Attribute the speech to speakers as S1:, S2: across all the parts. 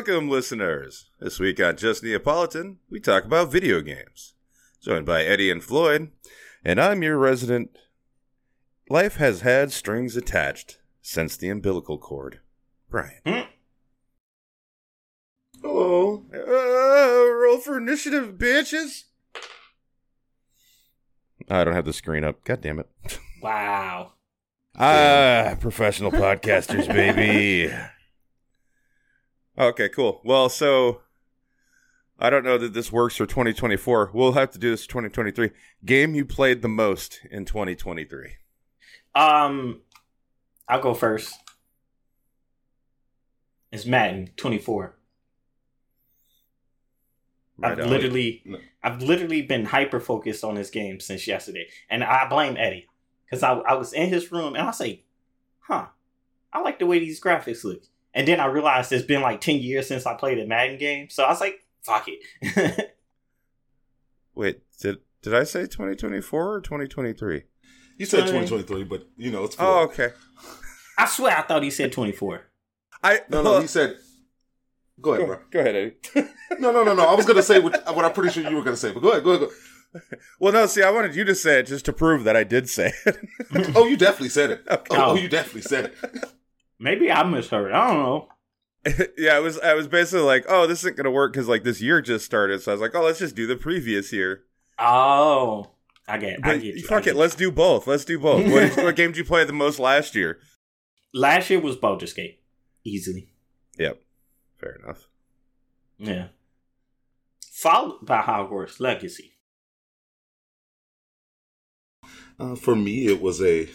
S1: Welcome, listeners. This week on Just Neapolitan, we talk about video games. Joined by Eddie and Floyd, and I'm your resident. Life has had strings attached since the umbilical cord. Bryan.
S2: Hmm?
S1: Hello. Uh, roll for initiative, bitches. I don't have the screen up. God damn it.
S2: Wow.
S1: Ah, professional podcasters, baby. Okay, cool. Well, so I don't know that this works for 2024. We'll have to do this 2023. Game you played the most in 2023.
S2: Um, I'll go first. It's Madden 24.
S1: Right
S2: I've
S1: on.
S2: literally. I've literally been hyper focused on this game since yesterday, and I blame Eddie because I, I was in his room and I say, "Huh, I like the way these graphics look." And then I realized it's been like ten years since I played a Madden game, so I was like, "Fuck it."
S1: Wait, did did I say 2024 or 2023?
S3: You said 2023, but you know it's.
S1: Oh, okay.
S2: I swear I thought he said twenty four.
S1: I
S3: No, no, he said. Go ahead,
S1: go,
S3: bro.
S1: go ahead, Eddie.
S3: No, no, no, no. I was gonna say what, what I'm pretty sure you were gonna say, but go ahead, go ahead. Go.
S1: well, no, see, I wanted you to say it just to prove that I did say it.
S3: Oh, you definitely said it.
S1: Okay.
S3: Oh,
S2: Oh.
S3: you definitely said it.
S2: Maybe I misheard. I don't know.
S1: yeah, I was I was basically like, oh, this isn't gonna work because like this year just started. So I was like, oh, let's just do the previous year.
S2: Oh, I get. I get you. I
S1: fuck
S2: get
S1: it,
S2: you.
S1: let's do both. Let's do both. what, what game did you play the most last year?
S2: Last year was Baldur's Gate, easily.
S1: Yep, fair enough.
S2: Yeah. Followed by Hogwarts Legacy.
S3: Uh, for me, it was a.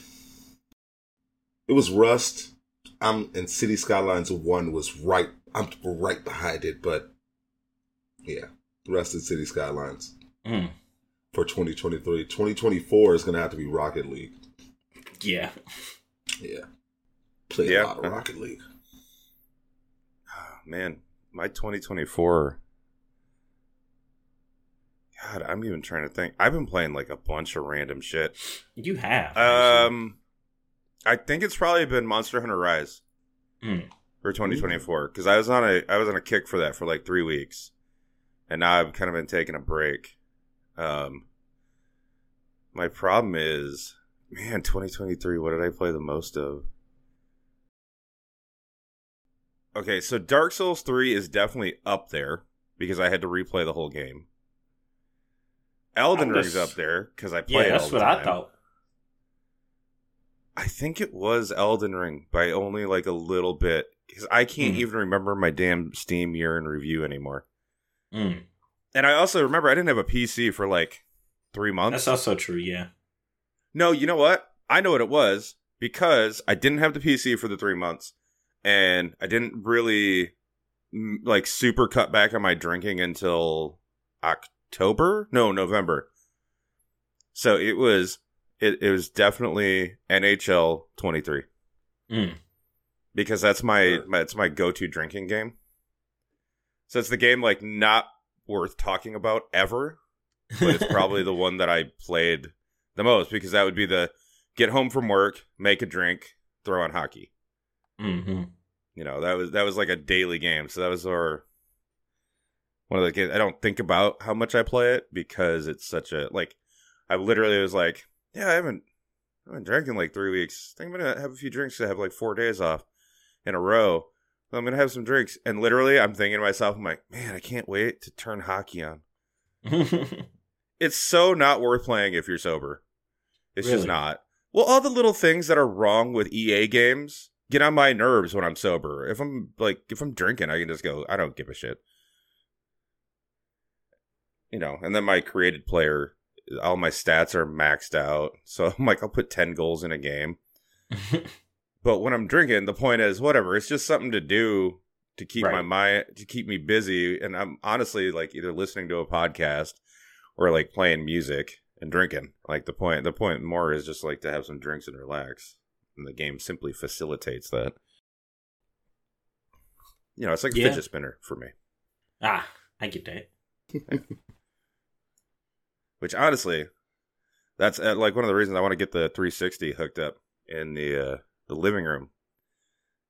S3: It was Rust. I'm and Cities Skylines One was right. I'm right behind it, but yeah, the rest of Cities Skylines
S2: Mm.
S3: for 2023. 2024 is gonna have to be Rocket League.
S2: Yeah.
S3: Yeah, play
S1: Yeah.
S3: a lot of Rocket League.
S1: Oh, man, my 2024. God, I'm even trying to think. I've been playing like a bunch of random shit.
S2: You have. actually.
S1: I think it's probably been Monster Hunter Rise
S2: Mm.
S1: for 2024 because I was on a I was on a kick for that for like three weeks, and now I've kind of been taking a break. Um, my problem is, man, 2023. What did I play the most of? Okay, so Dark Souls 3 is definitely up there because I had to replay the whole game. Elden
S2: I'm
S1: Ring's up there because I play
S2: Yeah, that's what
S1: time.
S2: I thought.
S1: I think it was Elden Ring by only like a little bit because I can't
S2: Hmm.
S1: even remember my damn Steam year in review anymore.
S2: Mm.
S1: And I also remember I didn't have a PC for like three months.
S2: That's also true, yeah.
S1: no, you know what? I know what it was because I didn't have the PC for the three months, and I didn't really mm, like super cut back on my drinking until October. No, November. So it was it, it was definitely NHL twenty three.
S2: Mm.
S1: because that's my, my it's my go-to drinking game. So it's the game like not worth talking about ever, but it's probably the one that I played the most because that would be the get home from work, make a drink, throw on hockey.
S2: hmm
S1: You know, that was that was like a daily game. So that was our one of the games I don't think about how much I play it because it's such a like I literally was like, yeah, I haven't I haven't drank in like three weeks. I think I'm gonna have a few drinks to have like four days off in a row. So I'm gonna have some drinks. And literally I'm thinking to myself, I'm like, man, I can't wait to turn hockey on. It's so not worth playing if you're sober. It's just not. Well, all the little things that are wrong with EA games get on my nerves when I'm sober. If I'm like if I'm drinking, I can just go, I don't give a shit. You know, and then my created player, all my stats are maxed out. So I'm like, I'll put 10 goals in a game. But when I'm drinking, the point is whatever. It's just something to do to keep my mind to keep me busy. And I'm honestly like either listening to a podcast or like playing music and drinking. Like the point the point more is just like to have some drinks and relax. And the game simply facilitates that. You know, it's like a
S2: Yeah.
S1: fidget spinner for me.
S2: ah, I get that.
S1: Which honestly, that's uh, like one of the reasons I want to get the 360 hooked up in the uh, the living room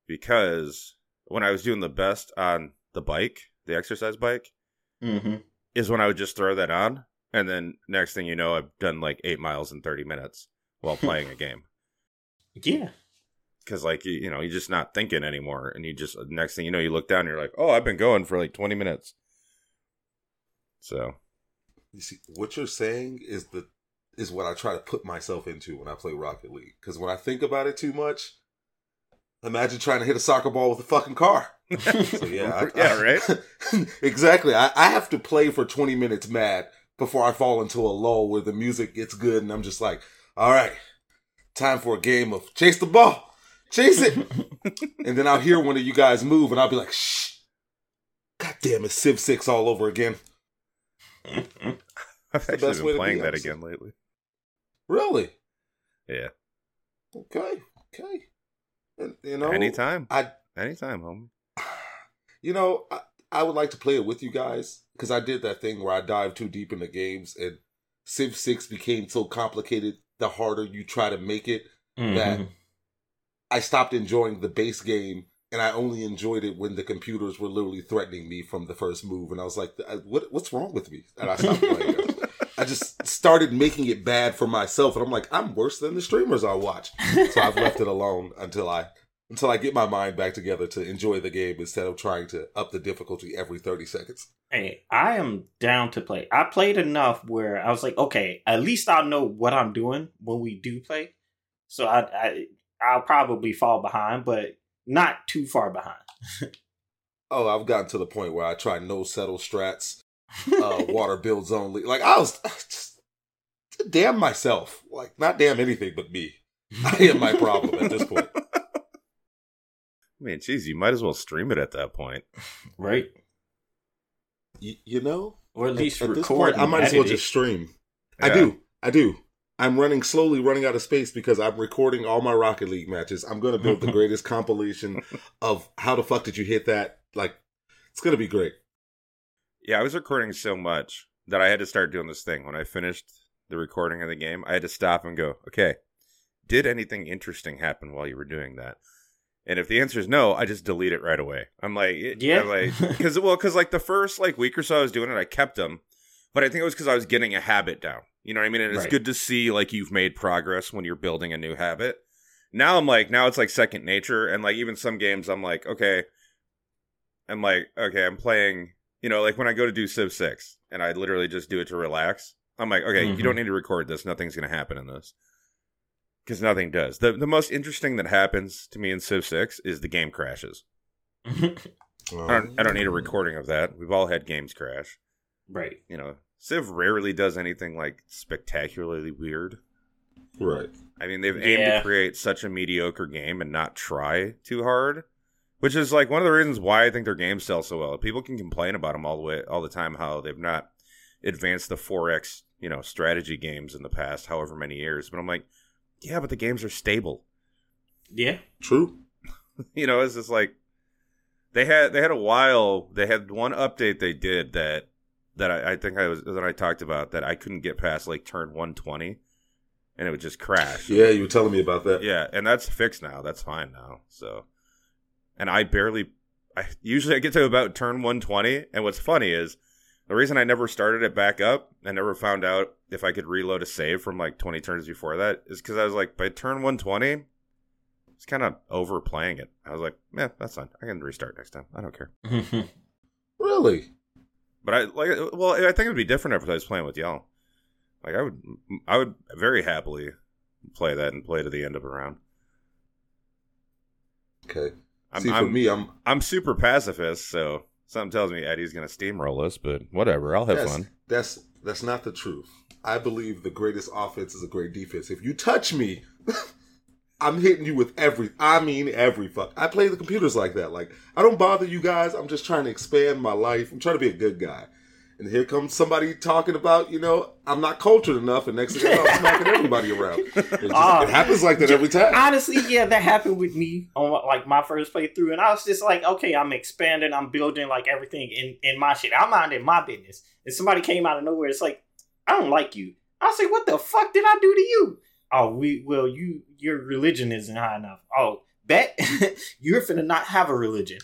S1: because when I was doing the best on the bike, the exercise bike,
S2: Mm-hmm.
S1: is when I would just throw that on, and then next thing you know, I've done like eight miles in thirty minutes while playing a game.
S2: Yeah.
S1: Because like you, you know, you're just not thinking anymore, and you just next thing you know, you look down, and you're like, oh, I've been going for like twenty minutes. So
S3: You see, what you're saying is the is what I try to put myself into when I play Rocket League. Because when I think about it too much, imagine trying to hit a soccer ball with a fucking car. So yeah, I,
S1: yeah,
S3: I-
S1: right.
S3: exactly. I, I have to play for 20 minutes mad before I fall into a lull where the music gets good and I'm just like, all right, time for a game of chase the ball, chase it. and then I'll hear one of you guys move and I'll be like, shh. God damn it, Civ 6 all over again.
S1: I've
S3: the
S1: actually been playing
S3: be,
S1: that
S3: honestly.
S1: again lately.
S3: Really?
S1: Yeah,
S3: Okay. Okay. And, you know,
S1: anytime,
S3: I
S1: anytime, home.
S3: You know, I, I would like to play it with you guys because I did that thing where I dived too deep into games and Civ 6 became so complicated the harder you try to make it.
S2: Mhm.
S3: I stopped enjoying the base game and I only enjoyed it when the computers were literally threatening me from the first move. And I was like, "Uh, what, what's wrong with me? And I stopped playing. I just started making it bad for myself. And I'm like, I'm worse than the streamers I watch. So I've left it alone until I until I get my mind back together to enjoy the game instead of trying to up the difficulty every 30 seconds.
S2: Hey, I am down to play. I played enough where I was like, okay, at least I'll know what I'm doing when we do play. So I, I I'll probably fall behind, but not too far behind.
S3: Oh, I've gotten to the point where I try no settle strats, uh, water builds only. Like I was just damn myself. Like not damn anything but me. I am my problem at this point.
S1: Man, mean, geez, you might as well stream it at that point.
S2: right?
S3: Y- you know,
S2: Or at least
S3: at this
S2: record.
S3: point, I might as well just stream. I do. I do. I'm running slowly, running out of space because I'm recording all my Rocket League matches. I'm going to build the greatest compilation of how the fuck did you hit that? Like, it's going to be great.
S1: Yeah, I was recording so much that I had to start doing this thing. When I finished the recording of the game, I had to stop and go, okay, did anything interesting happen while you were doing that? And if the answer is no, I just delete it right away. I'm like, eh, it-
S2: Yeah.
S1: I'm like, because well, because like the first like week or so I was doing it, I kept them, but I think it was because I was getting a habit down. You know what I mean? And it's
S2: Right.
S1: good to see like you've made progress when you're building a new habit. Now I'm like, now it's like second nature, and like even some games, I'm like, okay, I'm like, okay, I'm playing. You know, like when I go to do Civ Six, and I literally just do it to relax. I'm like, okay,
S2: Mhm.
S1: you don't need to record this. Nothing's gonna happen in this because nothing does. the The most interesting that happens to me in Civ Six is the game crashes. I don't. I don't need a recording of that. We've all had games crash.
S2: right.
S1: You know, Civ rarely does anything like spectacularly weird.
S3: Right.
S1: I mean, they've aimed
S2: Yeah.
S1: to create such a mediocre game and not try too hard, which is like one of the reasons why I think their games sell so well. People can complain about them all the way, all the time, how they've not advanced the 4X, you know, strategy games in the past, however many years. But I'm like, yeah, but the games are stable.
S2: Yeah.
S3: True.
S1: you know, it's just like they had they had a while. They had one update they did that that I, I think I was that I talked about that I couldn't get past like turn 120, and it would just crash.
S3: Yeah, you were telling me about that.
S1: Yeah, and that's fixed now. That's fine now. So, and I barely. I usually I get to about turn 120, and what's funny is the reason I never started it back up and never found out if I could reload a save from like 20 turns before that is because I was like by turn 120, it's kind of overplaying it. I was like, man, that's fine. I can restart next time. I don't care.
S3: Really?
S1: But I like, uh, well, I think it would be different if I was playing with y'all. Like I would, I would very happily play that and play to the end of a round.
S3: Okay.
S1: I'm,
S3: See, for
S1: I'm,
S3: me, I'm
S1: I'm super pacifist, so something tells me Eddie's gonna steamroll us, but whatever, I'll have
S3: that's,
S1: fun.
S3: That's that's not the truth. I believe the greatest offense is a great defense. If you touch me, I'm hitting you with every. I mean every fuck. I play the computers like that. Like I don't bother you guys. I'm just trying to expand my life. I'm trying to be a good guy. And here comes somebody talking about, you know, I'm not cultured enough, and next thing you know, I'm smacking everybody around. It, just,
S2: Ah.
S3: it happens like that every time.
S2: Honestly, yeah, that happened with me on like my first playthrough, and I was just like, okay, I'm expanding, I'm building like everything in in my shit. I'm minding my business, and somebody came out of nowhere. It's like, I don't like you. I say, what the fuck did I do to you? Oh, we well, you your religion isn't high enough. Oh, bet you're finna not have a religion.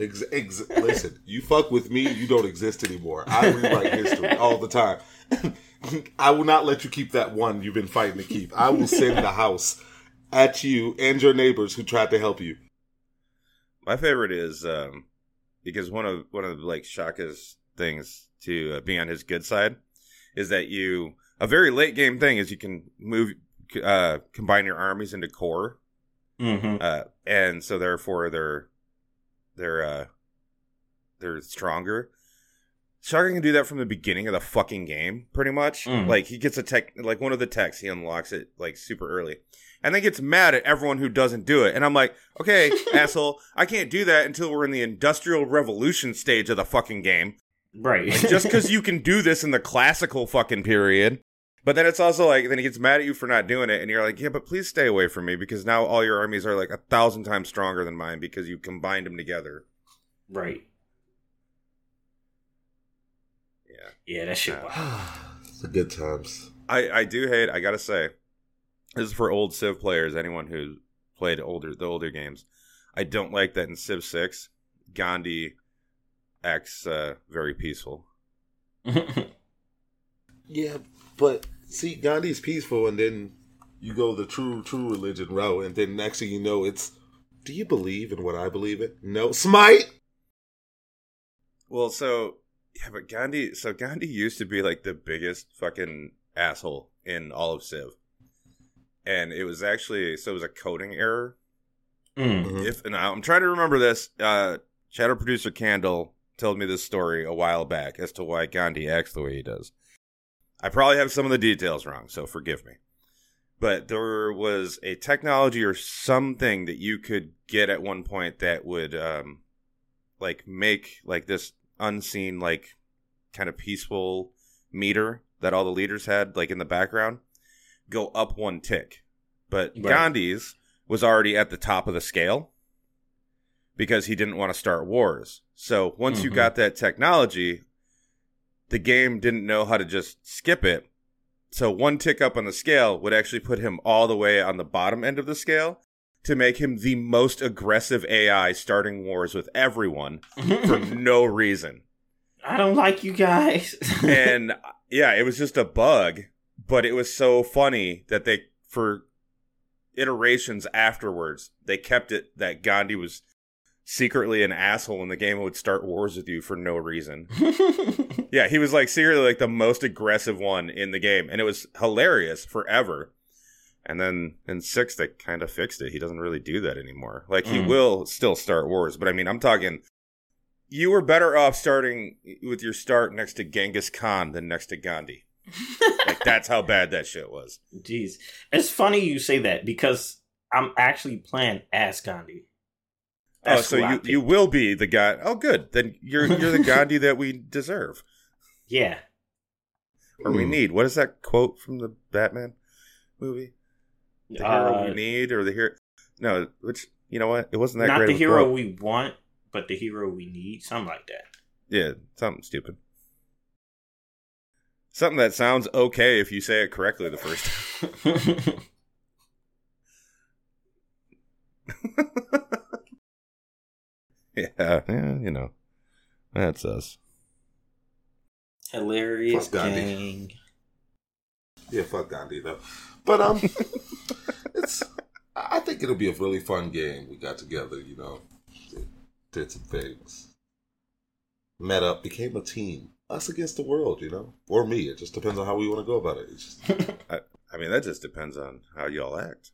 S3: Ex- ex- listen, you fuck with me, you don't exist anymore. I rewrite history all the time. I will not let you keep that one you've been fighting to keep. I will send the house at you and your neighbors who tried to help you.
S1: My favorite is um, because one of one of like Shaka's things to uh, be on his good side is that you a very late game thing is you can move uh, combine your armies into corps,
S2: Mm-hmm.
S1: uh, and so therefore they're they're uh, they're stronger. Shaka can do that from the beginning of the fucking game, pretty much.
S2: Mm.
S1: Like he gets a tech, like one of the techs, he unlocks it like super early, and then gets mad at everyone who doesn't do it. And I'm like, okay, asshole, I can't do that until we're in the industrial revolution stage of the fucking game.
S2: Right.
S1: Like, just because you can do this in the classical fucking period. But then it's also like, then he gets mad at you for not doing it, and you're like, yeah, but please stay away from me because now all your armies are like a thousand times stronger than mine because you combined them together.
S2: right.
S1: Yeah.
S2: Yeah, that shit.
S1: Uh,
S3: the good times.
S1: I, I do hate, I gotta say, this is for old Civ players, anyone who played older the older games. I don't like that in Civ 6, Gandhi acts uh, very peaceful.
S3: Yeah, but see, Gandhi's peaceful, and then you go the true, true religion route, and then next thing you know, it's, do you believe in what I believe in? No, smite.
S1: Well, so yeah, but Gandhi. So Gandhi used to be like the biggest fucking asshole in all of Civ, and it was actually so it was a coding error.
S2: Mm.
S3: Mhm.
S1: If and I'm trying to remember this, uh, Shadow producer Candle told me this story a while back as to why Gandhi acts the way he does. I probably have some of the details wrong, so forgive me. But there was a technology or something that you could get at one point that would, um, like make like this unseen, like kind of peaceful meter that all the leaders had, like in the background, go up one tick. But
S2: Right.
S1: Gandhi's was already at the top of the scale because he didn't want to start wars. So once you
S2: Mhm.
S1: got that technology, the game didn't know how to just skip it. So one tick up on the scale would actually put him all the way on the bottom end of the scale to make him the most aggressive AI starting wars with everyone for no reason.
S2: I don't like you guys.
S1: And yeah, it was just a bug, but it was so funny that they for iterations afterwards, they kept it that Gandhi was secretly an asshole and the game would start wars with you for no reason. Yeah, he was like secretly like the most aggressive one in the game, and it was hilarious forever. And then in six, they kind of fixed it. He doesn't really do that anymore. Like he
S2: Mm.
S1: will still start wars, but I mean, I'm talking. You were better off starting with your start next to Genghis Khan than next to Gandhi. Like that's how bad that shit was.
S2: Jeez, it's funny you say that because I'm actually playing as Gandhi.
S1: Oh, so you you will be the guy. Oh, good. Then you're you're the Gandhi that we deserve
S2: yeah.
S1: or we
S3: Hmm.
S1: need. What is that quote from the Batman movie? The hero
S2: Uh,
S1: we need, or the hero? No, which you know what? It wasn't that
S2: not
S1: great.
S2: the hero
S1: quote.
S2: we want, but the hero we need. Something like that.
S1: Yeah, something stupid. Something that sounds okay if you say it correctly the first time. yeah, yeah, you know, that's us.
S2: Hilarious
S3: Fuck Gandhi.
S2: gang.
S3: Yeah, fuck Gandhi though. But um, it's. I think it'll be a really fun game. We got together, you know, did, did some things, met up, became a team. Us against the world, you know, or me. It just depends on how we want to go about it. It's just,
S1: I mean, that just depends on how y'all act.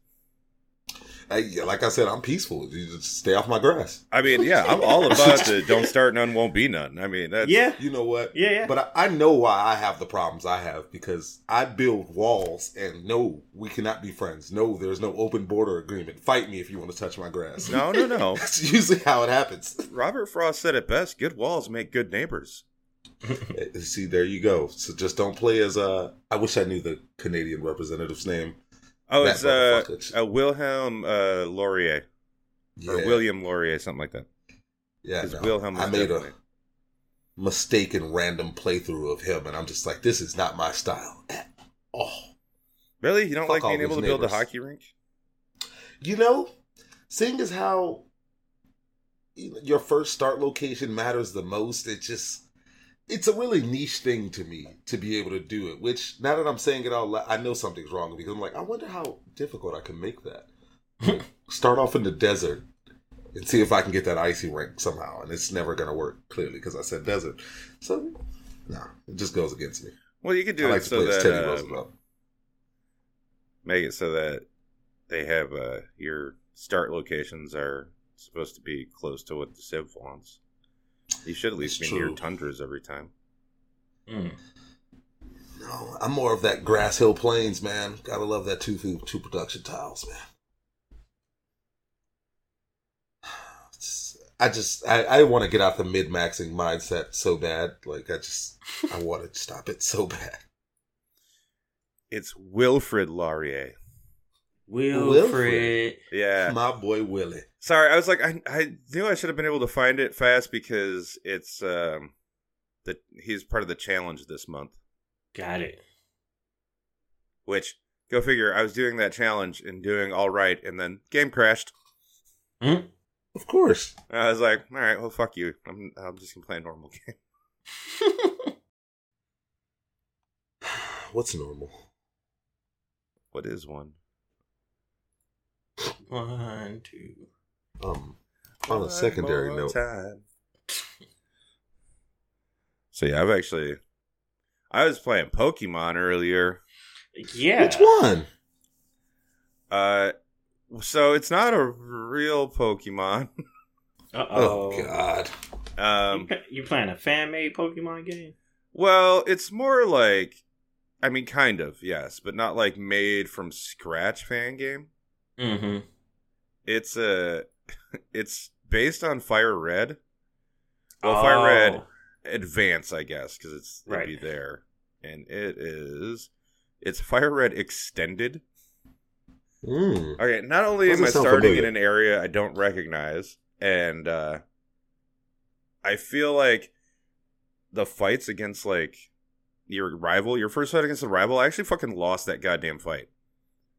S3: I, like I said, I'm peaceful. You just stay off my grass.
S1: I mean, yeah, I'm all about the don't start none, won't be none. I mean, that's
S2: yeah,
S3: You know what?
S2: yeah, yeah.
S3: But I, I know why I have the problems I have because I build walls and no, we cannot be friends. No, there's no open border agreement. Fight me if you want to touch my grass.
S1: no, no, no.
S3: That's usually how it happens.
S1: Robert Frost said it best: "Good walls make good neighbors."
S3: See, there you go. So just don't play as uh I wish I knew the Canadian representative's name.
S1: Oh,
S3: That
S1: it's uh,
S3: motherfucker.
S1: uh Wilhelm uh, Laurier
S3: Yeah,
S1: or William Laurier, something like that.
S3: Yeah, no.
S1: Wilhelm
S3: I made a mistaken random playthrough of him, and I'm just like, this is not my style at all.
S1: Really, you don't
S3: Fuck
S1: like being able to
S3: these
S1: build a hockey rink?
S3: You know, seeing as how your first start location matters the most. It just it's a really niche thing to me to be able to do it. Which now that I'm saying it out loud, I know something's wrong because I'm like, I wonder how difficult I can make that. Start off in the desert and see if I can get that icy rank somehow, and it's never gonna work clearly because I said desert. So no, it just goes against me.
S1: Well, you could do
S3: I
S1: it
S3: like to
S1: so that
S3: Teddy
S1: uh,
S3: Roosevelt.
S1: make it so that they have uh, your start locations are supposed to be close to what the Civ wants. You should at least
S3: It's
S1: be near tundras every time.
S2: Mm.
S3: No, I'm more of that grass hill plains man. Gotta love that two food two production tiles, man. I just I, I want to get out the min maxing mindset so bad. Like I just I want to stop it so bad.
S1: It's Wilfred Laurier.
S2: Wilfred.
S1: Yeah.
S3: My boy Willie.
S1: Sorry, I was like, I I knew I should have been able to find it fast because it's um that he's part of the challenge this month.
S2: Got it.
S1: Which go figure, I was doing that challenge and doing all right, and then game crashed.
S2: Hmm?
S3: Of course.
S1: I was like, all right, well, fuck you. I'm I'm just gonna play a normal game.
S3: What's normal?
S1: What is one?
S2: One, two.
S3: Um on a secondary note.
S1: time. So yeah, I've actually I was playing Pokemon earlier.
S2: Yeah.
S3: Which one?
S1: Uh so it's not a real Pokemon.
S2: Uh
S3: Oh,
S2: oh.
S3: god.
S1: Um
S2: you playing a fan made Pokemon game?
S1: well, it's more like I mean kind of, yes, but not like made from scratch fan game.
S2: Mm-hmm.
S1: It's a it's based on Fire Red. Well, Fire Red Advance, I guess, because it's it'd
S2: Right.
S1: be there, and it is it's Fire Red Extended.
S3: Mm.
S1: Okay, not only am I starting
S3: familiar.
S1: in an area I don't recognize, and uh I feel like the fights against like your rival, your first fight against the rival, I actually fucking lost that goddamn fight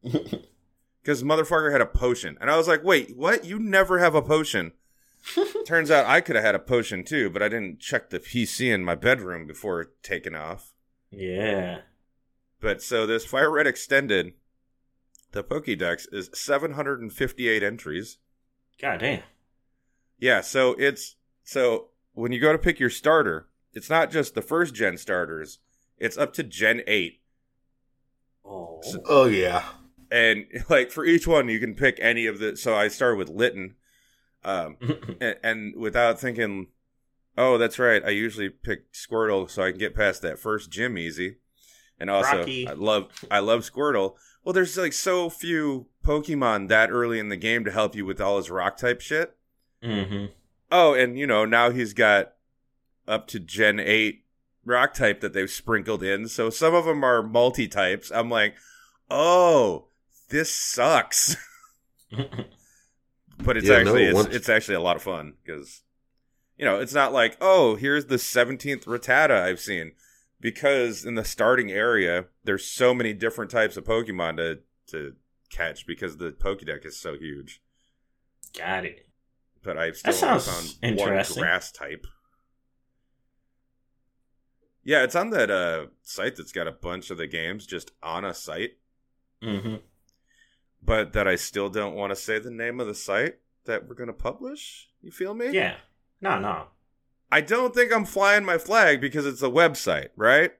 S1: because motherfucker had a potion, and I was like, "Wait, what? You never have a potion?" Turns out I could have had a potion too, but I didn't check the PC in my bedroom before taking off.
S2: yeah.
S1: But so this Fire Red Extended, the Pokédex is 758 entries.
S2: God damn.
S1: Yeah, so it's so when you go to pick your starter, it's not just the first gen starters, it's up to Gen 8.
S2: Oh.
S3: Oh yeah.
S1: And like for each one you can pick any of the so I started with Litten. Um and, and without thinking, oh, that's right, I usually pick Squirtle so I can get past that first gym easy. And also,
S2: Rocky.
S1: I love I love Squirtle. Well, there's like so few Pokemon that early in the game to help you with all his rock type shit.
S2: mm-hmm.
S1: Oh, and you know now he's got up to Gen eight rock type that they've sprinkled in. So some of them are multi types. I'm like, oh, this sucks. but it's
S3: Yeah,
S1: actually
S3: no,
S1: it's,
S3: once-
S1: it's actually a lot of fun because you know it's not like oh here's the 17th Rattata I've seen because in the starting area there's so many different types of Pokemon to to catch because the Pokédex is so huge.
S2: Got it.
S1: But I've still
S2: That
S1: only
S2: sounds
S1: found one grass type. Yeah, it's on that uh site that's got a bunch of the games just on a site,
S2: Mm-hmm.
S1: But that I still don't want to say the name of the site that we're gonna publish. You feel me?
S2: Yeah. No, no.
S1: I don't think I'm flying my flag because it's a website, right?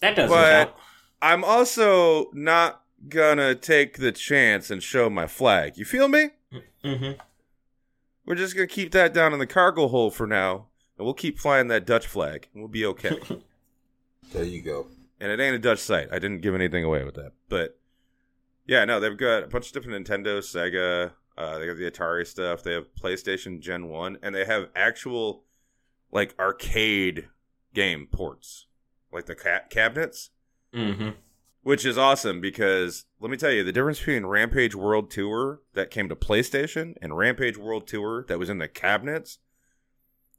S2: That doesn't
S1: But-
S2: count.
S1: I'm also not gonna take the chance and show my flag. You feel me?
S2: Mm-hmm.
S1: We're just gonna keep that down in the cargo hold for now, and we'll keep flying that Dutch flag, and we'll be okay.
S3: There you go.
S1: and it ain't a Dutch site. I didn't give anything away with that, but yeah, no, they've got a bunch of different Nintendo, Sega. Uh, they got the Atari stuff. They have PlayStation Gen One, and they have actual like arcade game ports, like the ca- cabinets.
S2: mm-hmm.
S1: which is awesome because let me tell you the difference between Rampage World Tour that came to PlayStation and Rampage World Tour that was in the cabinets.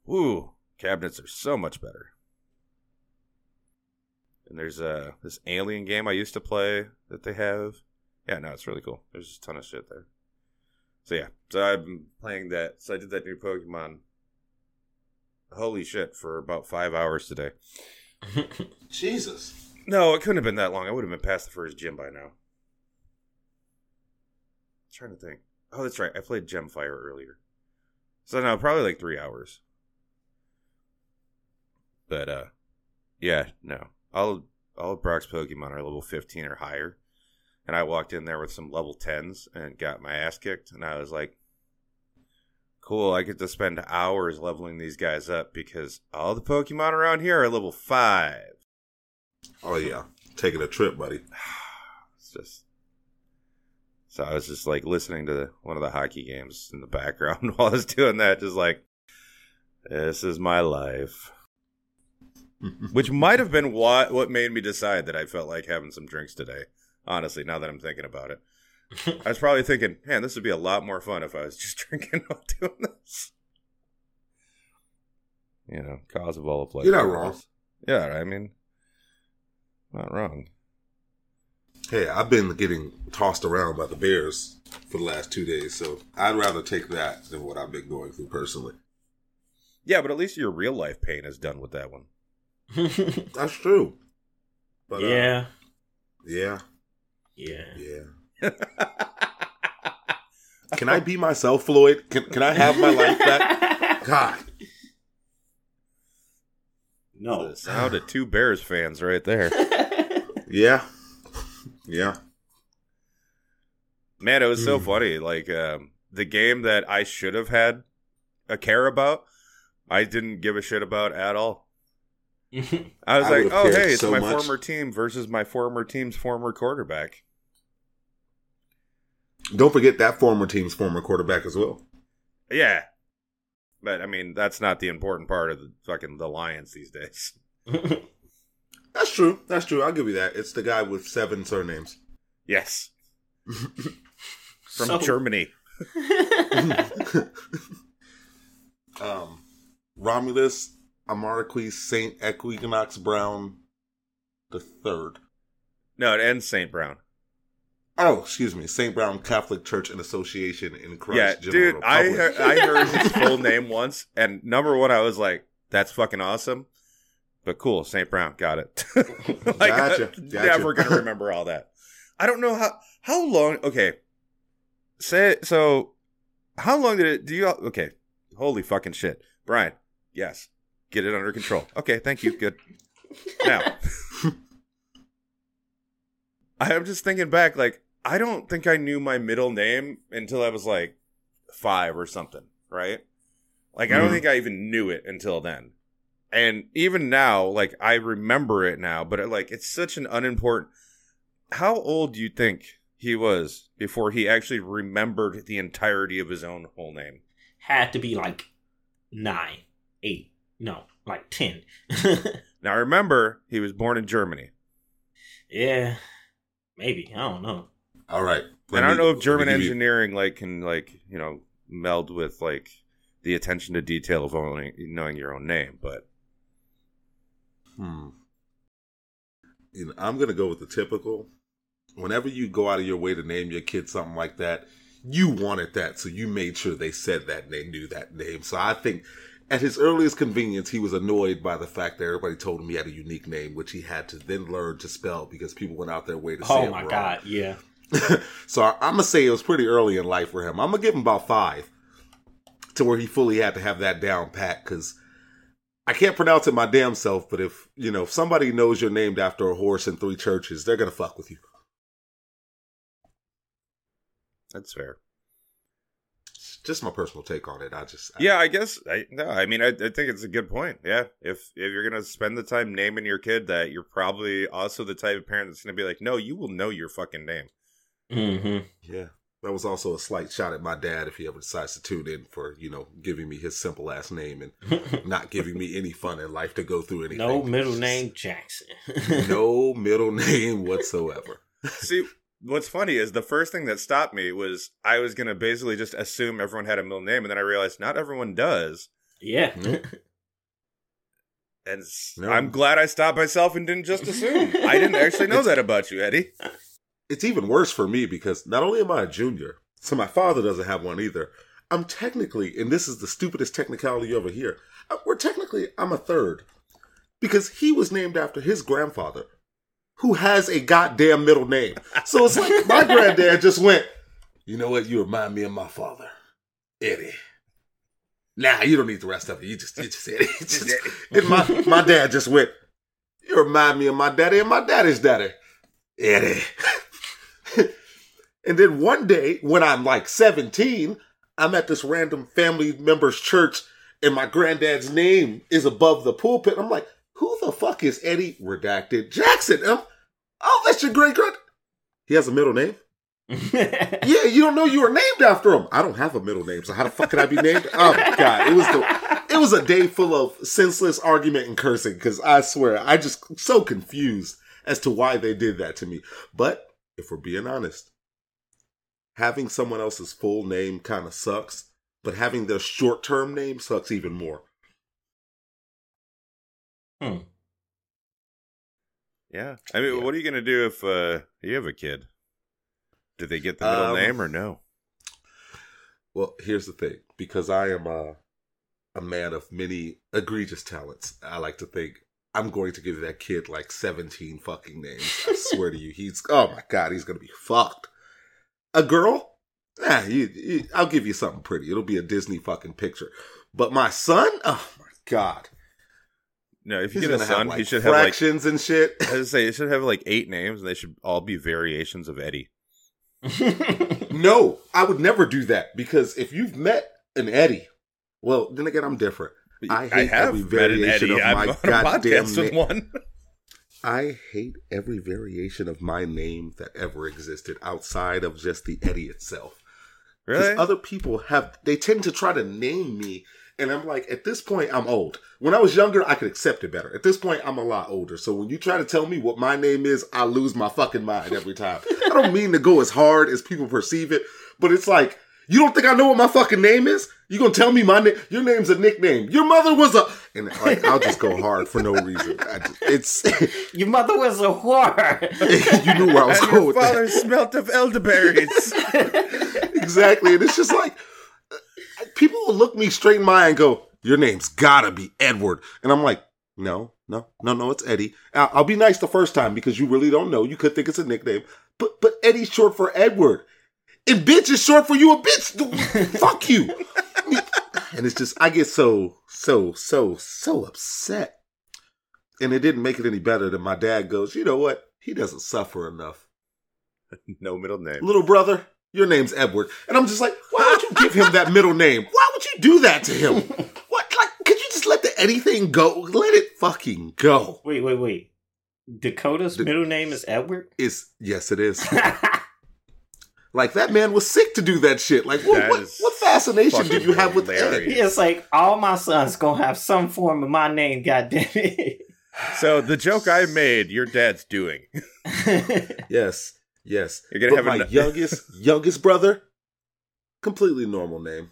S1: Ooh, cabinets are so much better. And there's uh this alien game I used to play that they have. Yeah, no, it's really cool. There's just a ton of shit there. So yeah, so I've been playing that. So I did that new Pokemon. Holy shit! For about five hours today.
S3: Jesus.
S1: No, it couldn't have been that long. I would have been past the first gym by now. trying to think. Oh, that's right. I played Gemfire earlier. So no, probably like three hours. But uh yeah, no. All all of Brock's Pokemon are level fifteen or higher. And I walked in there with some level tens and got my ass kicked and I was like Cool, I get to spend hours leveling these guys up because all the Pokemon around here are level five.
S3: Oh yeah, taking a trip, buddy.
S1: it's just so I was just like listening to one of the hockey games in the background while I was doing that, just like this is my life. Which might have been what what made me decide that I felt like having some drinks today. Honestly, now that I'm thinking about it, I was probably thinking, man, this would be a lot more fun if I was just drinking while doing this. You know, cause of all the pleasure.
S3: You're not wrong.
S1: Yeah, I mean, not wrong.
S3: Hey, I've been getting tossed around by the Bears for the last two days, so I'd rather take that than what I've been going through personally.
S1: Yeah, but at least your real life pain is done with that one.
S3: That's true. But, uh,
S2: yeah,
S3: yeah,
S2: yeah.
S3: yeah. Can I be myself, Floyd? Can Can I have my life back? God,
S2: no.
S1: The sound of two Bears fans right there.
S3: yeah, yeah.
S1: Man, it was so
S3: Mm.
S1: funny. Like um, the game that I should have had a care about, I didn't give a shit about at all. I was
S3: I
S1: like, "Oh, hey, it's
S3: so
S1: my
S3: much.
S1: former team versus my former team's former quarterback."
S3: Don't forget that former team's former quarterback as well.
S1: Yeah, but I mean, that's not the important part of the fucking the Lions these days.
S3: That's true. That's true. I'll give you that. It's the guy with seven surnames.
S1: Yes, from
S2: So-
S1: Germany.
S3: um, Romulus Amarquis Saint Equinox Brown the third.
S1: No, it ends Saint Brown.
S3: Oh, excuse me, Saint Brown Catholic Church and Association in Christ.
S1: yeah,
S3: General
S1: dude, I heard, I heard his full name once, and number one, I was like, "That's fucking awesome." But cool, Saint Brown, got it. like,
S3: Gotcha,
S1: I'm
S3: gotcha.
S1: Never gonna remember all that. I don't know how how long. Okay, say so. How long did it? Do you? Okay, holy fucking shit, Bryan. Yes, get it under control. Okay, thank you. Good. Now, I'm just thinking back. Like, I don't think I knew my middle name until I was like five or something, right? Like, I don't
S3: Mhm.
S1: think I even knew it until then. And even now, like, I remember it now, but it, like, it's such an unimportant. How old do you think he was before he actually remembered the entirety of his own whole name?
S2: Had to be like nine, eight, no, like ten.
S1: Now, I remember, he was born in Germany.
S2: yeah, maybe. I don't know.
S3: All right.
S1: and I don't know if German
S3: let you-
S1: engineering like can like you know meld with like the attention to detail of owning knowing your own name, but
S3: Hmm. You know, I'm gonna go with the typical. Whenever you go out of your way to name your kid something like that, you wanted that, so you made sure they said that and they knew that name. So I think, at his earliest convenience, he was annoyed by the fact that everybody told him he had a unique name, which he had to then learn to spell because people went out their way to oh say
S2: Oh my
S3: wrong.
S2: god, yeah.
S3: so I, I'm gonna say it was pretty early in life for him. I'm gonna give him about five to where he fully had to have that down pat because I can't pronounce it my damn self. But if you know if somebody knows you're named after a horse in three churches, they're gonna fuck with you.
S1: that's fair.
S3: It's just my personal take on it. I just I-
S1: Yeah, I guess. I no, I mean, I, I think it's a good point. Yeah, if if you're gonna spend the time naming your kid that, you're probably also the type of parent that's gonna be like, no, you will know your fucking name.
S2: Mm-hmm.
S3: yeah. That was also a slight shot at my dad if he ever decides to tune in for you know giving me his simple ass name and not giving me any fun in life to go through anything.
S2: no middle name Jackson.
S3: no middle name whatsoever.
S1: See, what's funny is the first thing that stopped me was I was gonna basically just assume everyone had a middle name, and then I realized not everyone does.
S2: yeah.
S1: And
S3: No.
S1: I'm glad I stopped myself and didn't just assume. I didn't actually know that about you, Eddie.
S3: it's even worse for me because not only am I a junior, So my father doesn't have one either. I'm technically, and this is the stupidest technicality you ever hear. uh, We're technically, I'm a third because he was named after his grandfather, who has a goddamn middle name. So it's like my granddad just went, you know what? You remind me of my father, Eddie. Nah, you don't need the rest of it. You just, you just Eddie. Just, and my, my dad just went, you remind me of my daddy and my daddy's daddy, Eddie. and then one day, when I'm like 17, I'm at this random family member's church and my granddad's name is above the pulpit. I'm like, who the fuck is Eddie Redacted Jackson? I'm, oh, that's your great grand. He has a middle name? Yeah, you don't know you were named after him. I don't have a middle name, so how the fuck could I be named? Oh god, it was the it was a day full of senseless argument and cursing because I swear I just so confused as to why they did that to me. But if we're being honest, having someone else's full name kind of sucks, but having their short term name sucks even more.
S2: Hmm.
S1: Yeah. I mean,
S3: Yeah.
S1: what are you gonna do if uh, you have a kid? Do they get the middle
S3: Um,
S1: name or no?
S3: Well, here's the thing: because I am a a man of many egregious talents, I like to think I'm going to give that kid like 17 fucking names. I swear to you, he's oh my god, he's gonna be fucked. A girl? Nah, you, you, I'll give you something pretty. It'll be a Disney fucking picture. But my son? Oh my god,
S1: No, if you
S3: he's
S1: get a son,
S3: have like
S1: he should have like
S3: fractions and shit.
S1: I was say, it should have like eight names, and they should all be variations of Eddie.
S3: No, I would never do that because if you've met an Eddie, well, then again, I'm different. I hate
S1: have
S3: every
S1: met an
S3: variation
S1: Eddie.
S3: of
S1: I'm
S3: my
S1: on a
S3: goddamn
S1: podcast with
S3: name.
S1: one.
S3: I hate every variation of my name that ever existed outside of just the Eddie itself. Because
S1: Really?
S3: other people have, they tend to try to name me. And I'm like, at this point, I'm old. When I was younger, I could accept it better. At this point, I'm a lot older. So when you try to tell me what my name is, I lose my fucking mind every time. I don't mean to go as hard as people perceive it, but it's like, you don't think I know what my fucking name is? You gonna tell me my name? Your name's a nickname. Your mother was a, and like I'll just go hard for no reason. I just, it's
S2: Your mother was a whore.
S3: you knew where I was
S1: and
S3: going
S1: your
S3: with that.
S1: father smelt of elderberries.
S3: exactly. And it's just like people will look me straight in my eye and go, "Your name's gotta be Edward," and I'm like, "No, no, no, no, it's Eddie." I'll, I'll be nice the first time because you really don't know. You could think it's a nickname, but but Eddie's short for Edward, and bitch is short for you. A bitch, fuck you. And it's just I get so so so so upset, and it didn't make it any better that my dad goes, "You know what? He doesn't suffer enough."
S1: no middle name.
S3: little brother, your name's Edward. And I'm just like, you give him that middle name? Why would you do that to him? What? Like, could you just let the Eddie thing go? Let it fucking go.
S2: wait, wait, wait. Dakota's
S3: Da-
S2: middle name is Edward?
S3: It's, yes, it is. Like, that man was sick to do that shit. Like, what,
S1: That
S3: what,
S1: is
S3: what fascination
S1: fucking
S3: did you have with Ed?
S1: hilarious.
S2: It's like all my sons gonna have some form of my name, goddamn it.
S1: So the joke I made, your dad's doing.
S3: Yes, yes.
S1: You're gonna
S3: but
S1: have
S3: my
S1: an-
S3: youngest, youngest brother, completely normal name.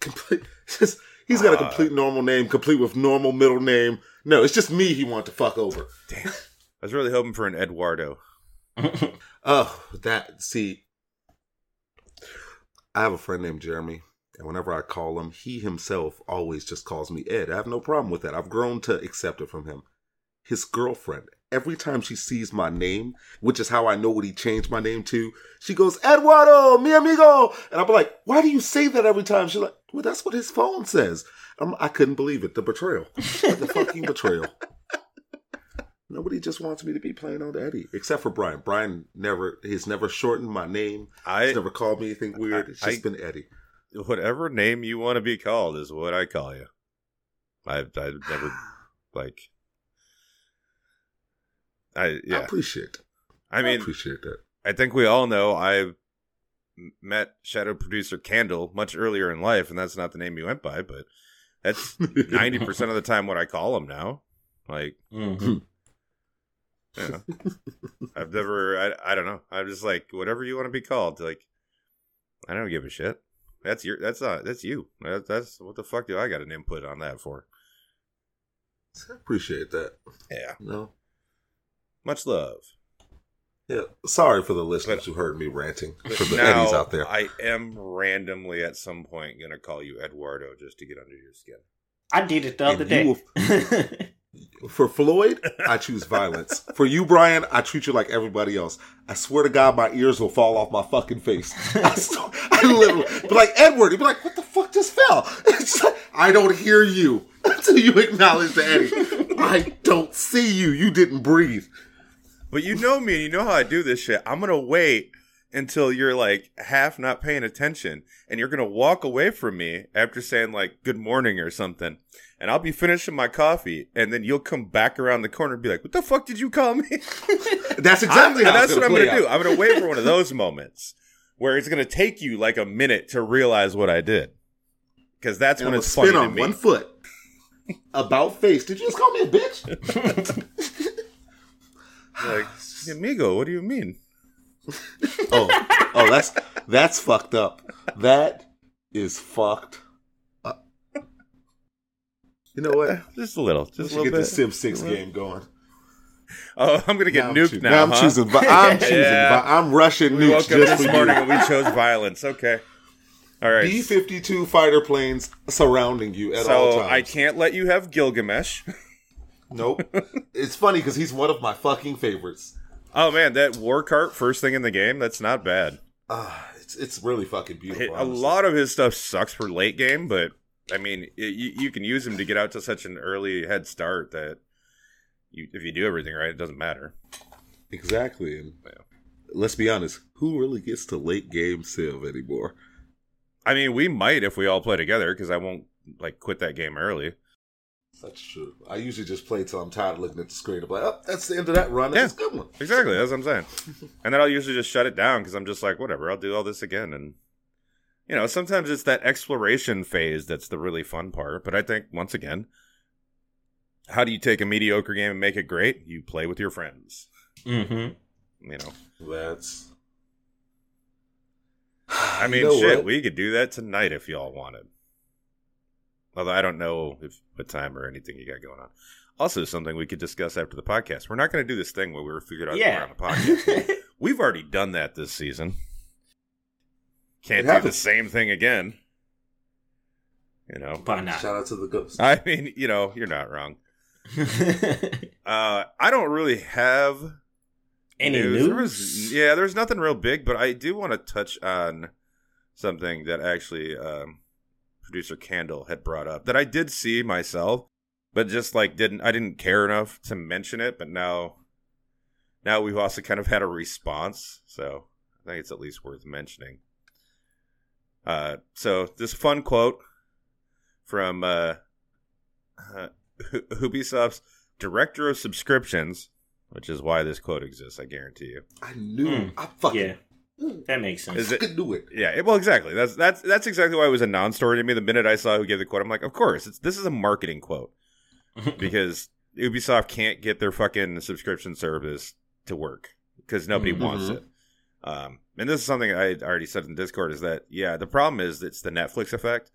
S3: Complete, just, he's got a
S1: Ah.
S3: complete normal name, complete with normal middle name. No, it's just me he wanted to fuck over.
S1: Damn. I was really hoping for an Eduardo.
S3: Oh, that see. I have a friend named Jeremy, and whenever I call him, he himself always just calls me Ed. I have no problem with that. I've grown to accept it from him. His girlfriend, every time she sees my name, which is how I know what he changed my name to, she goes, Eduardo, mi amigo. And I'm like, why do you say that every time? She's like, well, that's what his phone says. I'm, I couldn't believe it. The betrayal. the fucking betrayal. Nobody just wants me to be playing on Eddie, except for Bryan. Bryan never, he's never shortened my name.
S1: I
S3: He's never called me anything weird. It's just
S1: I-
S3: been Eddie.
S1: whatever name you want to be called is what I call you. I I never like. I
S3: I
S1: yeah.
S3: appreciate.
S1: I mean,
S3: appreciate that.
S1: I think we all know I m- met shadow producer Candle much earlier in life, and that's not the name he went by, but that's ninety percent of the time what I call him now. Like,
S2: Mhm.
S1: you know, I've never. I, I don't know. I'm just like whatever you want to be called. Like, I don't give a shit. That's your. That's not. That's you. That, that's what the fuck do I got an input on that for?
S3: I appreciate that.
S1: Yeah.
S3: No,
S1: Much love.
S3: Yeah, sorry for the listeners
S1: But-
S3: who heard me ranting. For the
S1: now,
S3: Eddies out there.
S1: I am randomly at some point going to call you Eduardo just to get under your skin.
S2: I did it the other
S3: And you
S2: day.
S3: For Floyd, I choose violence. For you, Bryan, I treat you like everybody else. I swear to God, my ears will fall off my fucking face. I, st- I literally, but like Edward, he'd be like, "What the fuck just fell?" It's like, I don't hear you until you acknowledge the Eddie. I don't see you. You didn't breathe.
S1: But you know me and you know how I do this shit. I'm going to wait until you're like half not paying attention and you're going to walk away from me after saying like good morning or something. And I'll be finishing my coffee and then you'll come back around the corner and be like, what the fuck did you call me?
S3: That's exactly how
S1: that's what I'm
S3: gonna
S1: going to
S3: play
S1: do. I'm going to wait for one of those moments where it's going to take you like a minute to realize what I did. Because that's
S3: And
S1: when it's
S3: gonna
S1: funny
S3: spin
S1: to
S3: on
S1: me.
S3: one foot. About face. Did you just call me a bitch?
S1: Like, amigo, what do you mean?
S3: oh, oh, that's that's fucked up. That is fucked up. You know what?
S1: Just a little. Just a little
S3: get
S1: bit.
S3: the Civ Six game going.
S1: Oh, I'm gonna get
S3: I'm
S1: nuked
S3: choo-
S1: now.
S3: I'm
S1: huh?
S3: choosing. vi- I'm choosing.
S1: Yeah.
S3: vi- I'm rushing
S1: We
S3: nukes
S1: woke
S3: just
S1: this
S3: for
S1: morning
S3: you.
S1: and we chose violence. Okay. All right.
S3: B fifty two fighter planes surrounding you at all
S1: so
S3: times.
S1: I can't let you have Gilgamesh.
S3: Nope. it's funny because he's one of my fucking favorites.
S1: Oh man, that war cart first thing in the game. That's not bad.
S3: Ah, it's it's really fucking beautiful.
S1: It- a lot of his stuff sucks for late game, but I mean, it, you, you can use him to get out to such an early head start that you, if you do everything right, it doesn't matter.
S3: Exactly. And
S1: Yeah.
S3: let's be honest, who really gets to late game Civ anymore?
S1: I mean, we might if we all play together because I won't like quit that game early.
S3: That's true. I usually just play till I'm tired of looking at the screen. I'm like, oh, that's the end of that run. That's a good one.
S1: Exactly, that's what I'm saying. and then I'll usually just shut it down because I'm just like, whatever, I'll do all this again. And you know, sometimes it's that exploration phase that's the really fun part. But I think once again, how do you take a mediocre game and make it great? You play with your friends.
S2: mm-hmm.
S1: You know,
S3: That's.
S1: I
S3: You
S1: mean,
S3: know
S1: shit,
S3: what?
S1: we could do that tonight if y'all wanted. Although I don't know if what time or anything you got going on. Also, something we could discuss after the podcast. We're not going to do this thing where we were figured out
S2: Yeah.
S1: we're on the podcast. We've already done that this season. Can't do the same thing again. You know,
S2: Why not?
S3: Shout out to the ghost.
S1: I mean, you know, you're not wrong. Uh, I don't really have
S2: Any
S1: news.
S2: news?
S1: There was, yeah, there's nothing real big, but I do want to touch on something that actually um, producer Candle had brought up that I did see myself, but just like didn't I didn't care enough to mention it. But now, now we've also kind of had a response, so I think it's at least worth mentioning. Uh, so this fun quote from uh, uh, Ubisoft's director of subscriptions, which is why this quote exists. I guarantee you.
S3: I knew.
S2: Mm.
S3: I fucking.
S2: yeah. That makes sense.
S3: I
S1: Is it-
S3: fucking knew it.
S1: Yeah, it- well, exactly. That's that's that's exactly why it was a non-story to me. The minute I saw who gave the quote, I'm like, of course, it's this is a marketing quote because Ubisoft can't get their fucking subscription service to work because nobody
S2: Mhm.
S1: wants it. Um, and this is something I already said in Discord is that yeah, the problem is it's the Netflix effect,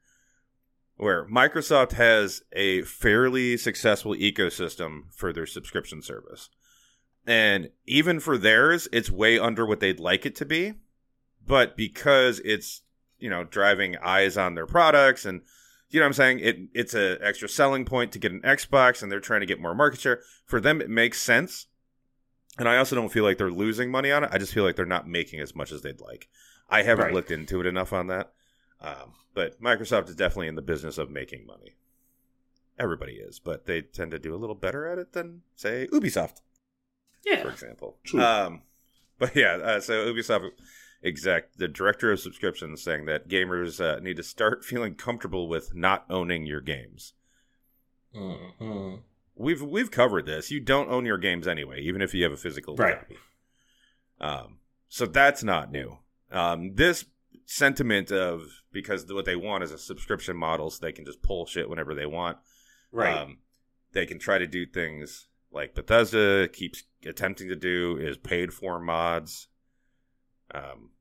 S1: where Microsoft has a fairly successful ecosystem for their subscription service, and even for theirs, it's way under what they'd like it to be. But because it's you know driving eyes on their products and you know what I'm saying? It it's an extra selling point to get an Xbox and they're trying to get more market share. For them it makes sense. And I also don't feel like they're losing money on it. I just feel like they're not making as much as they'd like. I haven't
S2: Right.
S1: looked into it enough on that. Um, but Microsoft is definitely in the business of making money. Everybody is, but they tend to do a little better at it than say Ubisoft for example.
S3: True.
S1: Um, but yeah, uh, so Ubisoft exec, the director of subscriptions, saying that gamers uh, need to start feeling comfortable with not owning your games.
S2: hmm
S1: We've we've covered this. You don't own your games anyway, even if you have a physical
S2: Right.
S1: copy. Um, so that's not new. Um, this sentiment of because what they want is a subscription model, so they can just pull shit whenever they want.
S2: right.
S1: Um, they can try to do things like Bethesda keeps attempting to do is paid for mods. Um,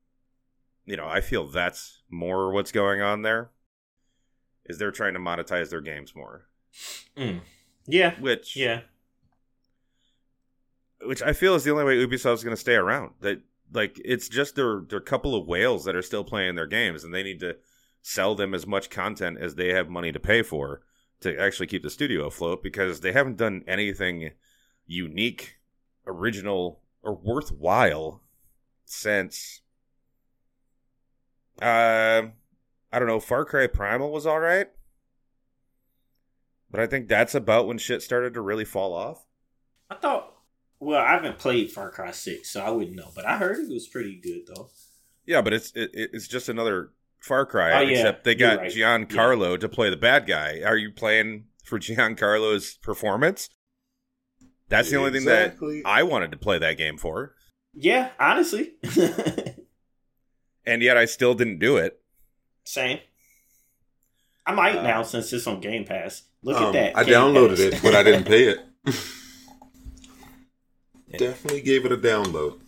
S1: you know, I feel that's more what's going on there. Is they're trying to monetize their games more,
S2: Mm. Yeah,
S1: which
S2: yeah.
S1: which I feel is the only way Ubisoft's going to stay around. That like it's just their their couple of whales that are still playing their games, and they need to sell them as much content as they have money to pay for to actually keep the studio afloat because they haven't done anything unique, original, or worthwhile since uh I don't know, Far Cry Primal was all right. But I think that's about when shit started to really fall off.
S2: I thought. Well, I haven't played Far Cry Six, so I wouldn't know. But I heard it was pretty good though.
S1: Yeah, but it's it, it's just another Far Cry,
S2: Oh, yeah.
S1: except they got
S2: right.
S1: Giancarlo to play the bad guy. Are you playing for Giancarlo's performance? That's the only thing that I wanted to play that game for,
S2: Yeah, honestly,
S1: and yet I still didn't do it.
S2: same. I might
S3: Uh,
S2: now since it's on Game Pass. Look
S3: Um,
S2: at that.
S3: I
S2: Game
S3: downloaded
S2: Pass.
S3: it, but I didn't pay it. Definitely gave it a download.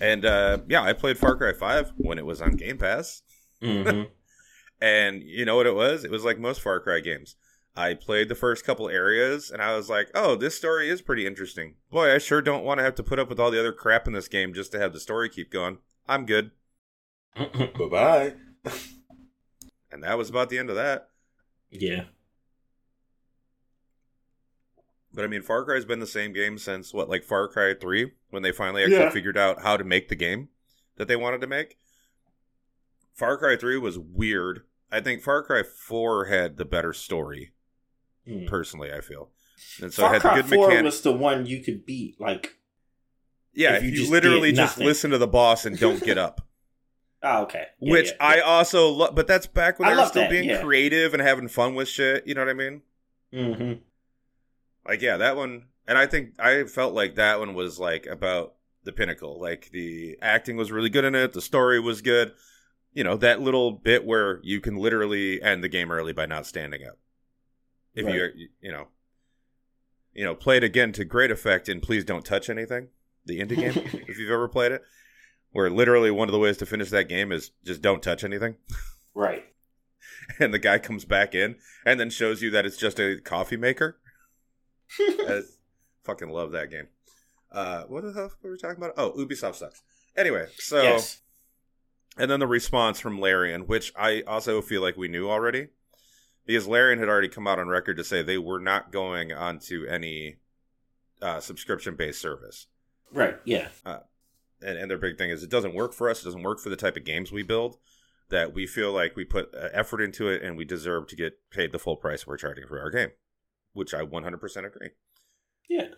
S1: And uh, yeah, I played Far Cry Five when it was on Game Pass,
S2: Mhm.
S1: and you know what it was? It was like most Far Cry games. I played the first couple areas, and I was like, "Oh, this story is pretty interesting." Boy, I sure don't want to have to put up with all the other crap in this game just to have the story keep going. I'm good.
S3: Bye bye.
S1: And that was about the end of that.
S2: yeah.
S1: But I mean, Far Cry's been the same game since what, like Far Cry Three, when they finally actually
S2: Yeah.
S1: figured out how to make the game that they wanted to make. Far Cry Three was weird. I think Far Cry Four had the better story.
S2: Mm.
S1: Personally, I feel, and so
S2: Far
S1: it had
S2: Cry
S1: the good
S2: Four
S1: mechanics.
S2: was the one you could beat. Like,
S1: yeah,
S2: if
S1: if
S2: you
S1: you,
S2: just
S1: literally just listen to the boss and don't get up.
S2: oh, okay. Yeah,
S1: Which
S2: yeah,
S1: I also love, but that's back when
S2: I
S1: they were still
S2: that,
S1: being
S2: yeah.
S1: creative and having fun with shit. You know what I mean?
S2: Mhm.
S1: like yeah that one and i think i felt like that one was like about the pinnacle like the acting was really good in it the story was good you know that little bit where you can literally end the game early by not standing up if you you know you know play it again to great effect and please don't touch anything the indie game if you've ever played it where literally one of the ways to finish that game is just don't touch anything
S2: Right.
S1: and the guy comes back in and then shows you that it's just a coffee maker I fucking love that game. Uh, what the hell were we talking about? Oh, Ubisoft sucks. Anyway, so
S2: yes.
S1: and then the response from Larian, which I also feel like we knew already, because Larian had already come out on record to say they were not going onto any uh, subscription-based service,
S2: Right. Yeah.
S1: and, and their big thing is it doesn't work for us. It doesn't work for the type of games we build. That we feel like we put uh, effort into it, and we deserve to get paid the full price we're charging for our game, which I 100% agree.
S2: Yeah.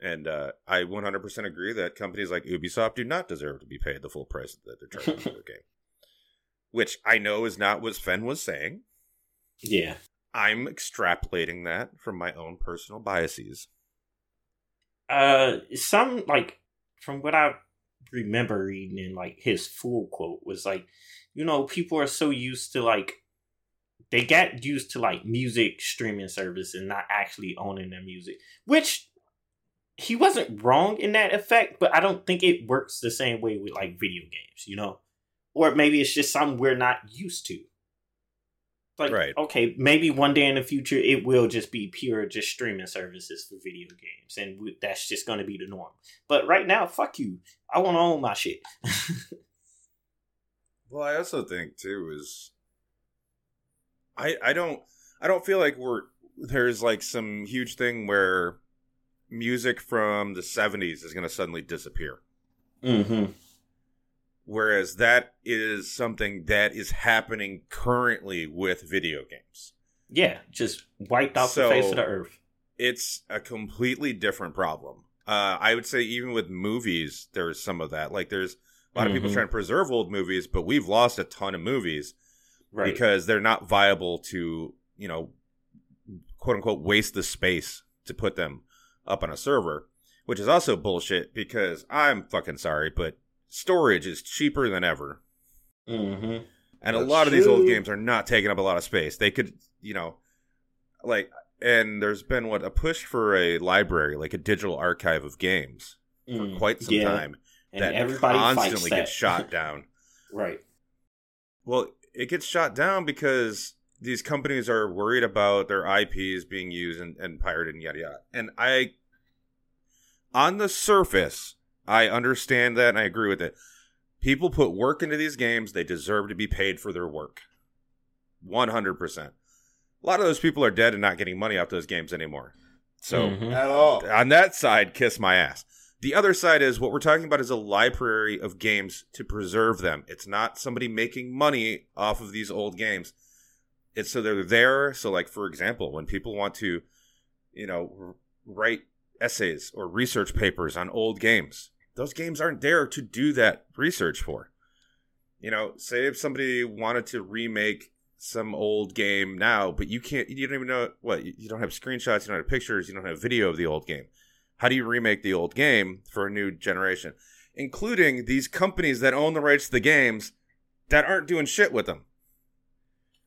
S1: And uh, I 100% agree that companies like Ubisoft do not deserve to be paid the full price that they're charging for their game. Which I know is not what Swen was saying.
S2: Yeah.
S1: I'm extrapolating that from my own personal biases.
S2: Uh, some like from what I remember reading in like his full quote was like, you know, people are so used to like they got used to like music streaming service and not actually owning their music, which he wasn't wrong in that effect, but I don't think it works the same way with like video games, you know, or maybe it's just something we're not used to. Like,
S1: Right.
S2: okay, maybe one day in the future it will just be pure just streaming services for video games, and we, that's just going to be the norm. But right now, fuck you. I want to own my shit.
S1: Well, I also think too is I I don't I don't feel like we're there's like some huge thing where music from the 70s is going to suddenly disappear.
S2: mm-hmm.
S1: Whereas that is something that is happening currently with video games.
S2: Yeah, just wiped off
S1: So-
S2: the face of the earth.
S1: It's a completely different problem. Uh, I would say even with movies, there's some of that. Like there's a lot of people
S2: Mhm.
S1: trying to preserve old movies, but we've lost a ton of movies
S2: Right.
S1: because they're not viable to, you know, quote unquote, waste the space to put them up on a server, which is also bullshit because I'm fucking sorry, but storage is cheaper than ever.
S2: mm-hmm.
S1: And a lot of these old games are not taking up a lot of space. They could, you know, like, and there's been what a push for a library, like a digital archive of games, for quite some
S2: Mm, yeah.
S1: time
S2: And
S1: that
S2: everybody
S1: constantly gets shot down.
S2: right.
S1: Well, it gets shot down because these companies are worried about their IPs being used and, and pirated and yada yada. And I on the surface, I understand that and I agree with it. People put work into these games, they deserve to be paid for their work. 100%. A lot of those people are dead and not getting money off those games anymore. So,
S2: Mhm.
S3: At all.
S1: on that side, kiss my ass. The other side is what we're talking about is a library of games to preserve them. It's not somebody making money off of these old games. It's so they're there. So, like for example, when people want to, you know, write essays or research papers on old games, those games aren't there to do that research for. You know, say if somebody wanted to remake some old game now, but you can't, you don't even know what, you don't have screenshots, you don't have pictures, you don't have video of the old game. How do you remake the old game for a new generation? Including these companies that own the rights to the games that aren't doing shit with them.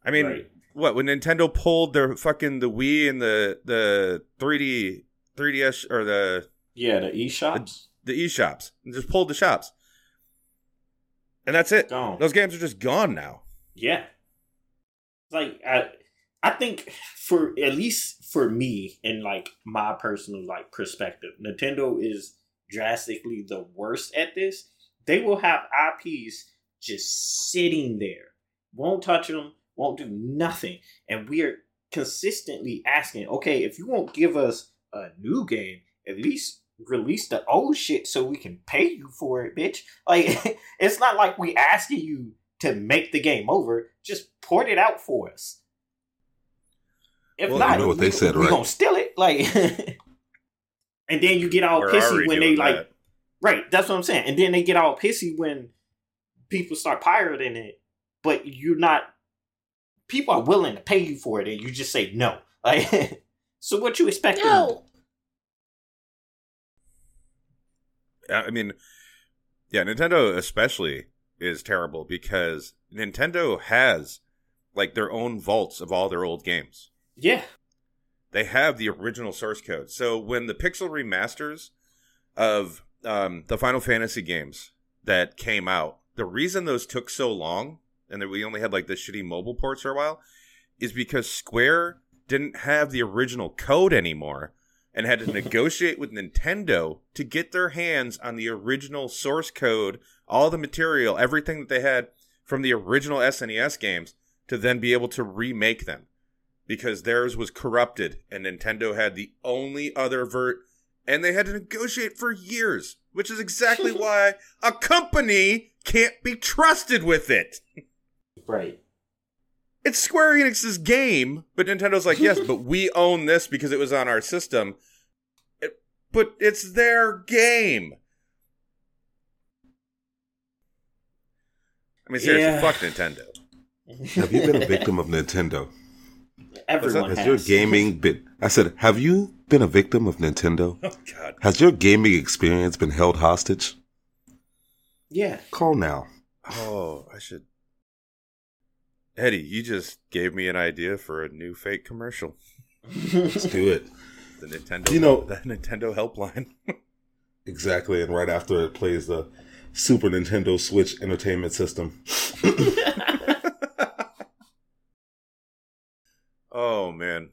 S1: I mean,
S2: Right.
S1: what when Nintendo pulled their fucking the Wii and the the 3D 3DS or the
S2: Yeah, the eShops
S1: the eShops and just pulled the shops. And that's it.
S2: gone.
S1: Those games are just gone now.
S2: Yeah. Like I I think for at least for me and like my personal like perspective, Nintendo is drastically the worst at this. They will have IPs just sitting there. Won't touch them, won't do nothing. And we are consistently asking, okay, if you won't give us a new game, at least release the old shit so we can pay you for it, bitch. Like it's not like we asking you to make the game over. Just port it out for us. If
S1: Well,
S2: not,
S3: you know what
S2: we,
S3: they said,
S2: we
S3: right?
S2: gonna steal it. Like, and then you get all
S1: We're
S2: pissy when they
S1: doing
S2: like.
S1: that.
S2: Right, that's what I'm saying. And then they get all pissy when people start pirating it, but you're not. People are willing to pay you for it, and you just say no. Like, so what you expect? them?
S4: No.
S1: I mean, yeah, Nintendo especially is terrible because Nintendo has like their own vaults of all their old games.
S2: Yeah,
S1: They have the original source code. So when the pixel remasters of um, the Final Fantasy games that came out, the reason those took so long and that we only had like the shitty mobile ports for a while is because Square didn't have the original code anymore and had to negotiate with Nintendo to get their hands on the original source code, all the material, everything that they had from the original SNES games to then be able to remake them because theirs was corrupted and Nintendo had the only other vert and they had to negotiate for years, which is exactly why a company can't be trusted with it.
S2: right.
S1: It's Square Enix's game, but Nintendo's like, yes, but we own this because it was on our system. It- but it's their game. I mean, seriously,
S2: Yeah.
S1: fuck Nintendo.
S3: Have you been a victim of Nintendo?
S2: Everyone
S3: Has
S2: has.
S3: your gaming been? I said, have you been a victim of Nintendo?
S1: Oh, God.
S3: Has your gaming experience been held hostage?
S2: Yeah.
S3: Call now.
S1: Oh, I should. Eddie, you just gave me an idea for a new fake commercial.
S3: Let's do it.
S1: The Nintendo,
S3: You know-
S1: the Nintendo helpline.
S3: Exactly, and right after it plays the Super Nintendo Switch Entertainment System.
S1: oh man,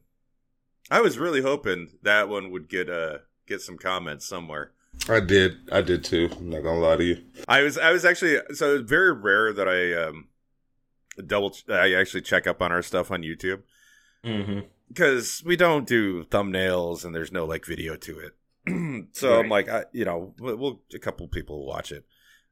S1: I was really hoping that one would get uh get some comments somewhere.
S3: I did, I did too. I'm not gonna lie to you.
S1: I was I was actually so it's very rare that I um double I actually check up on our stuff on YouTube
S2: mm-hmm.
S1: because we don't do thumbnails and there's no like video to it. so I'm like, I, you know, we'll, we'll a couple people will watch it,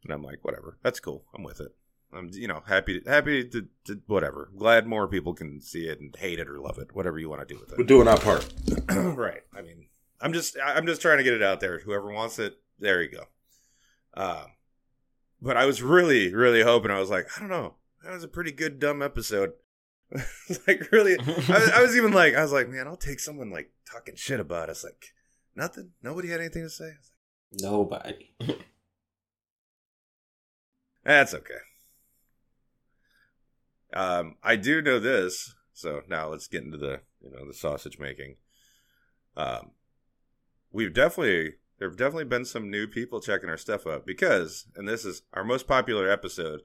S1: and I'm like, whatever, that's cool. I'm with it. I'm you know happy happy to, to whatever. Glad more people can see it and hate it or love it, whatever you want to do with it.
S3: We're doing our part.
S1: right. I mean, I'm just I'm just trying to get it out there. Whoever wants it, there you go. Um, but I was really really hoping. I was like, I don't know, that was a pretty good dumb episode. like really, I, was- I was even like, I was like, man, I'll take someone like talking shit about us. Like nothing. Nobody had anything to say. Like,
S2: Nobody.
S1: That's okay. Um, I do know this, so now let's get into the you know the sausage making. Um, we've definitely there have definitely been some new people checking our stuff out because, and this is our most popular episode,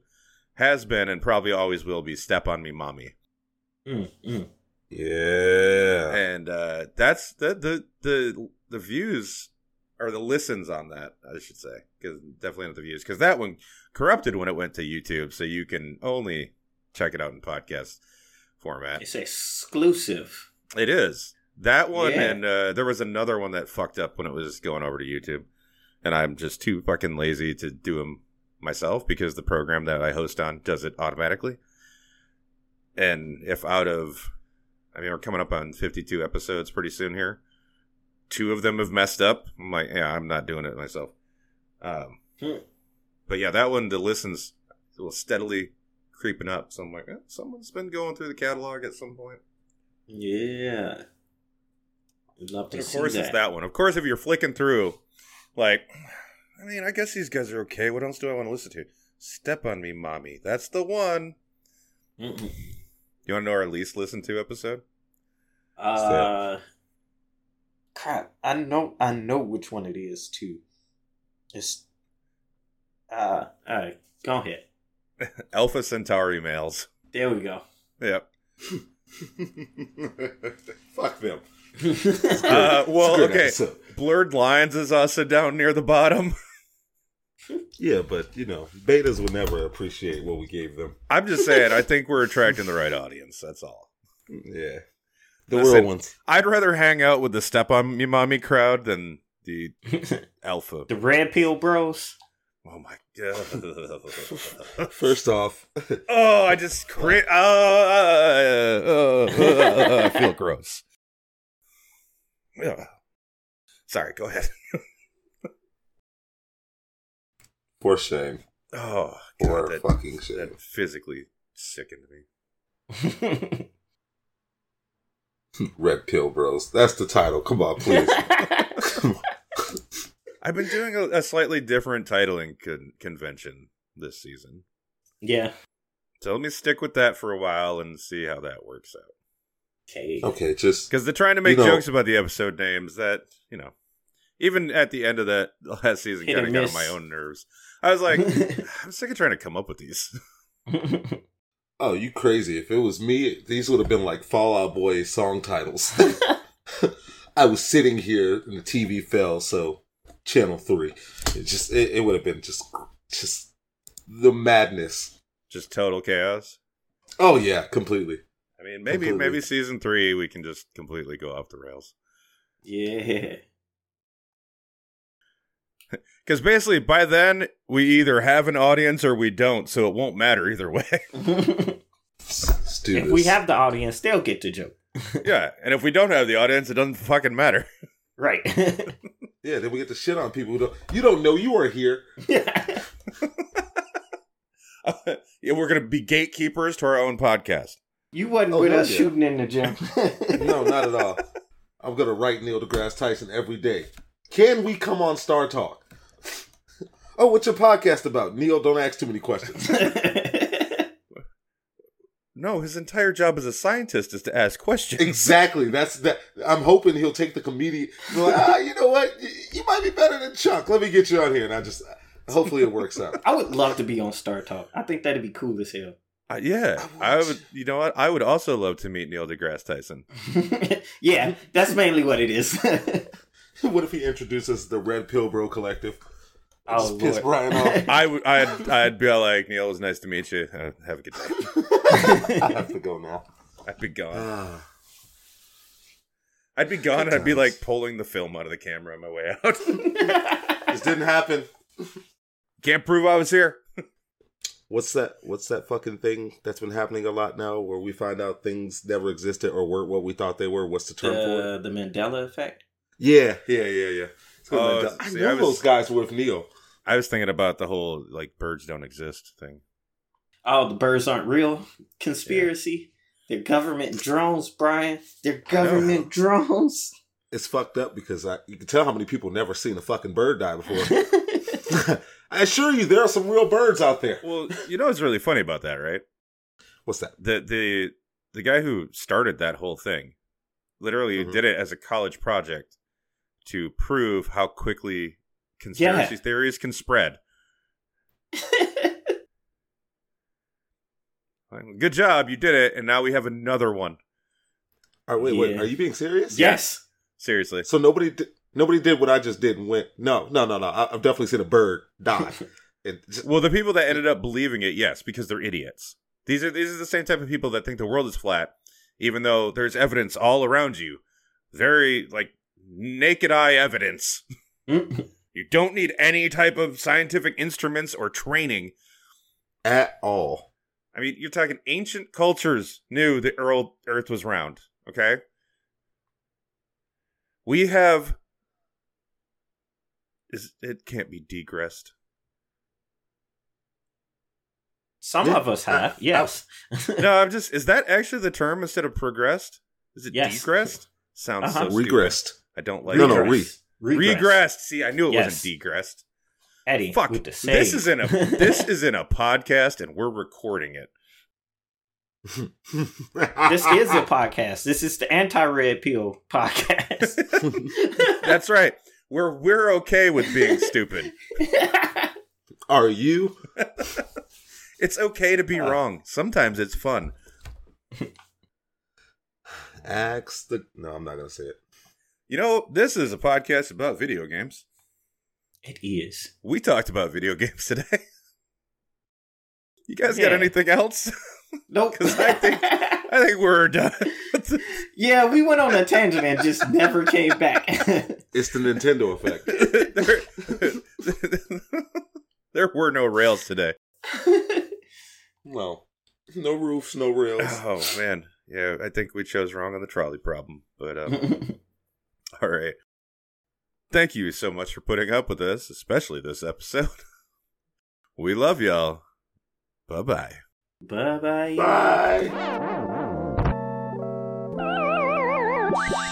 S1: has been and probably always will be "Step on Me, Mommy,"
S2: Mm, mm.
S3: Yeah.
S1: and uh, that's the the the the views or the listens on that, I should say, because definitely not the views, because that one corrupted when it went to YouTube, so you can only check it out in podcast format.
S2: It's exclusive.
S1: It is that one,
S2: Yeah.
S1: and uh, there was another one that fucked up when it was going over to YouTube, and I'm just too fucking lazy to do them myself because the program that I host on does it automatically. And if out of, I mean, we're coming up on 52 episodes pretty soon here. Two of them have messed up. I'm like, yeah, I'm not doing it myself. Um,
S2: Hmm.
S1: but yeah, that one, the listens will steadily creeping up. So I'm like, eh, someone's been going through the catalog at some point.
S2: Yeah. I'd love to
S1: And of course,
S2: that.
S1: it's that one. Of course, if you're flicking through, like, I mean, I guess these guys are okay. What else do I want to listen to? Step on Me, Mommy. That's the one.
S2: Mm-mm.
S1: You want to know our least listened to episode?
S2: Uh, crap. I know. I know which one it is too. It's. Uh. All right. Go ahead.
S1: Alpha Centauri males.
S2: There we go.
S1: Yep.
S3: Fuck them.
S1: Uh, well, okay.
S3: episode.
S1: Blurred Lines is also down near the bottom.
S3: Yeah, but you know, betas would never appreciate what we gave them.
S1: I'm just saying, I think we're attracting the right audience. That's all.
S3: Yeah, the
S1: Listen.
S3: real ones.
S1: I'd rather hang out with the Step on Me, Mommy crowd than the Alpha.
S2: the Red Pill Bros.
S1: Oh my god.
S3: First off,
S1: Oh, I just cra- uh, uh, uh, uh, I feel gross. Ugh. Sorry, go ahead.
S3: for shame,
S1: Oh,
S3: for
S1: that,
S3: fucking shame.
S1: that physically sickened me.
S3: Red Pill Bros. That's the title. Come on, please.
S1: I've been doing a, a slightly different titling con- convention this season.
S2: yeah.
S1: So let me stick with that for a while and see how that works out.
S2: Okay.
S3: okay, just
S1: Because they're trying to make
S3: You know-
S1: jokes about the episode names that, you know, even at the end of that last season kind of got on my own nerves. I was like, I'm sick of trying to come up with these.
S3: oh, you crazy? If it was me, these would have been like Fall Out Boy song titles. I was sitting here and the TV fell, so Channel Three. It just it, it would have been just just the madness.
S1: Just total chaos.
S3: Oh yeah, completely.
S1: I mean, maybe
S3: Completely.
S1: maybe season three we can just completely go off the rails.
S2: yeah.
S1: Because basically, by then we either have an audience or we don't, so it won't matter either way.
S3: Let's
S2: if we have the audience, they'll get the joke.
S1: yeah, and if we don't have the audience, it doesn't fucking matter.
S2: Right.
S3: yeah, then we get to shit on people who don't. You don't know you are here.
S1: Yeah. yeah, we're gonna be gatekeepers to our own podcast.
S2: You wasn't
S3: Oh,
S2: with us
S3: yeah.
S2: shooting in the gym.
S3: No, not at all. I'm gonna write Neil deGrasse Tyson every day. Can we come on StarTalk? oh, what's your podcast about? Neil, don't ask too many questions.
S1: No, his entire job as a scientist is to ask questions.
S3: exactly. That's that. I'm hoping he'll take the comedian. Like, ah, you know what? You, you might be better than Chuck. Let me get you on here, and I just hopefully it works out.
S2: I would love to be on StarTalk. I think that'd be cool as hell.
S1: Uh, yeah,
S3: I
S1: I
S3: would-
S1: would. You know what? I would also love to meet Neil deGrasse Tyson.
S2: yeah, that's mainly what it is.
S3: what if he introduces the Red Pill Bro Collective?
S2: oh,
S3: Just piss
S2: Lord.
S3: Bryan off.
S1: I would. I'd. I'd be like, Neil, it was nice to meet you. Uh, have a good day.
S3: I have to go now.
S1: I'd be gone. I'd be gone, and I'd be like pulling the film out of the camera on my way out.
S3: this didn't happen.
S1: Can't prove I was here.
S3: What's that? What's that fucking thing that's been happening a lot now, where we find out things never existed or weren't what we thought they were? What's the term for it?
S2: the, the Mandela effect.
S3: Yeah, yeah, yeah, yeah. It's called
S1: Oh,
S3: I
S1: see,
S3: know
S1: I was-
S3: those guys were with Neo.
S1: I was thinking about the whole like birds don't exist thing.
S2: Oh, the birds aren't real conspiracy. They're government drones, Bryan. They're government drones.
S3: It's fucked up because I, you can tell how many people never seen a fucking bird die before. I assure you, there are some real birds out there.
S1: Well, you know what's really funny about that, right?
S3: What's that?
S1: The the the guy who started that whole thing literally
S3: Mhm.
S1: did it as a college project to prove how quickly conspiracy
S2: Yeah.
S1: theories can spread. Good job, you did it, and now we have another one.
S3: All right, wait, wait. Are you being serious?
S2: yes.
S1: Seriously.
S3: So nobody, di- Nobody did what I just did and went. No, no, no, no. I, I've definitely seen a bird die. Just-
S1: Well, the people that ended up believing it, yes, because they're idiots. These are these are the same type of people that think the world is flat, even though there's evidence all around you. Very like naked eye evidence. You don't need any type of scientific instruments or training.
S3: at all.
S1: I mean, you're talking ancient cultures knew the earl- Earth was round. Okay, we have. Is it can't be degressed?
S2: Some
S3: Yeah.
S2: of us have, yes.
S1: no, I'm just. Is that actually the term instead of progressed? Is it
S2: Yes.
S1: degressed? Sounds
S2: Uh-huh.
S1: so stupid.
S3: Regressed.
S1: I don't like
S3: No,
S1: it.
S3: no, re.
S2: Regress.
S1: regressed. See, I knew it
S2: Yes.
S1: wasn't degressed.
S2: Eddie,
S1: Fuck.
S2: with the
S1: This is in a this is in a podcast, and we're recording it.
S2: this is a podcast. This is the anti-red pill podcast.
S1: That's right. We're we're okay with being stupid.
S3: Are you?
S1: It's okay to be
S2: Uh.
S1: wrong. Sometimes it's fun.
S3: Axe the. No, I'm not gonna say it.
S1: You know, this is a podcast about video games.
S2: it is.
S1: We talked about video games today. You guys got anything else?
S2: Nope.
S1: 'Cause I think- I think we're done.
S2: yeah, we went on a tangent and just never came back.
S3: It's the Nintendo effect.
S1: there, there were no rails today.
S3: Well, no roofs, no rails.
S1: Oh man, yeah, I think we chose wrong on the trolley problem. But um, all right, thank you so much for putting up with us, especially this episode. We love y'all. Bye bye.
S2: Bye bye.
S3: Bye.
S4: Bye.